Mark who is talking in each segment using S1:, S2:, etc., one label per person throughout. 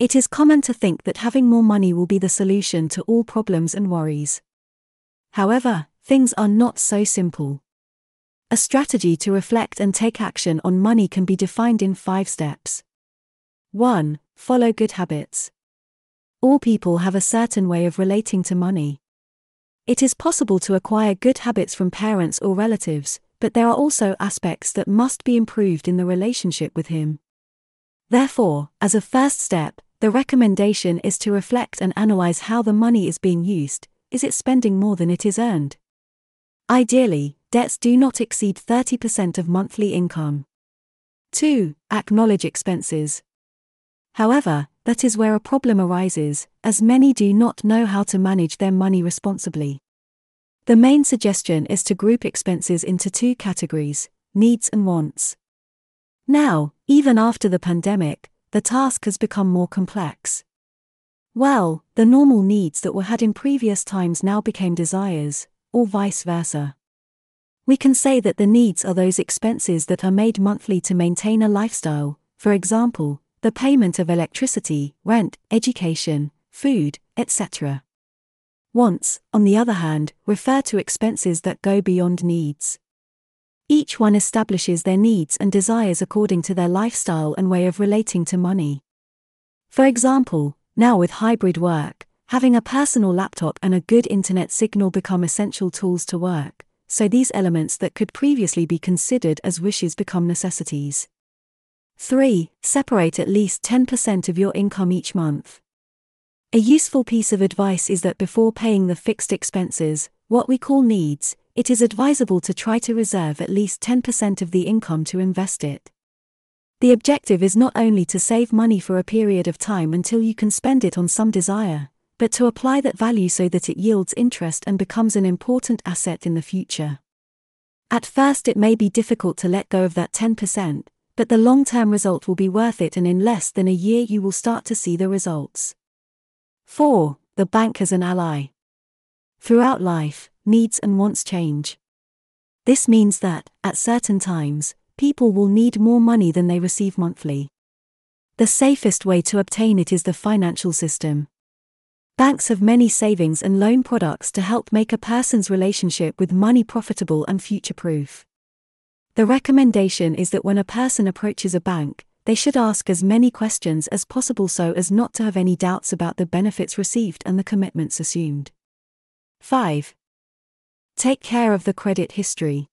S1: It is common to think that having more money will be the solution to all problems and worries. However, things are not so simple. A strategy to reflect and take action on money can be defined in five steps. 1. Follow good habits. All people have a certain way of relating to money. It is possible to acquire good habits from parents or relatives, but there are also aspects that must be improved in the relationship with him. Therefore, as a first step, the recommendation is to reflect and analyze how the money is being used. Is it spending more than it is earned? Ideally, debts do not exceed 30% of monthly income. 2. Acknowledge expenses. However, that is where a problem arises, as many do not know how to manage their money responsibly. The main suggestion is to group expenses into two categories needs and wants. Now, even after the pandemic, the task has become more complex. Well, the normal needs that were had in previous times now became desires, or vice versa. We can say that the needs are those expenses that are made monthly to maintain a lifestyle, for example, the payment of electricity, rent, education, food, etc. Wants, on the other hand, refer to expenses that go beyond needs. Each one establishes their needs and desires according to their lifestyle and way of relating to money. For example, now with hybrid work, having a personal laptop and a good internet signal become essential tools to work, so these elements that could previously be considered as wishes become necessities. 3. Separate at least 10% of your income each month. A useful piece of advice is that before paying the fixed expenses, what we call needs, it is advisable to try to reserve at least 10% of the income to invest it. The objective is not only to save money for a period of time until you can spend it on some desire, but to apply that value so that it yields interest and becomes an important asset in the future. At first, it may be difficult to let go of that 10%, but the long term result will be worth it, and in less than a year, you will start to see the results. 4. The bank as an ally. Throughout life, needs and wants change. This means that, at certain times, people will need more money than they receive monthly. The safest way to obtain it is the financial system. Banks have many savings and loan products to help make a person's relationship with money profitable and future proof. The recommendation is that when a person approaches a bank, they should ask as many questions as possible so as not to have any doubts about the benefits received and the commitments assumed. 5. Take care of the credit history.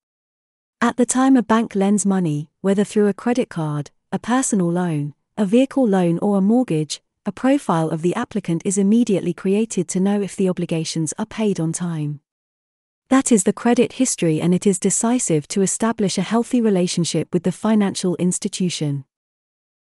S1: At the time a bank lends money, whether through a credit card, a personal loan, a vehicle loan, or a mortgage, a profile of the applicant is immediately created to know if the obligations are paid on time. That is the credit history, and it is decisive to establish a healthy relationship with the financial institution.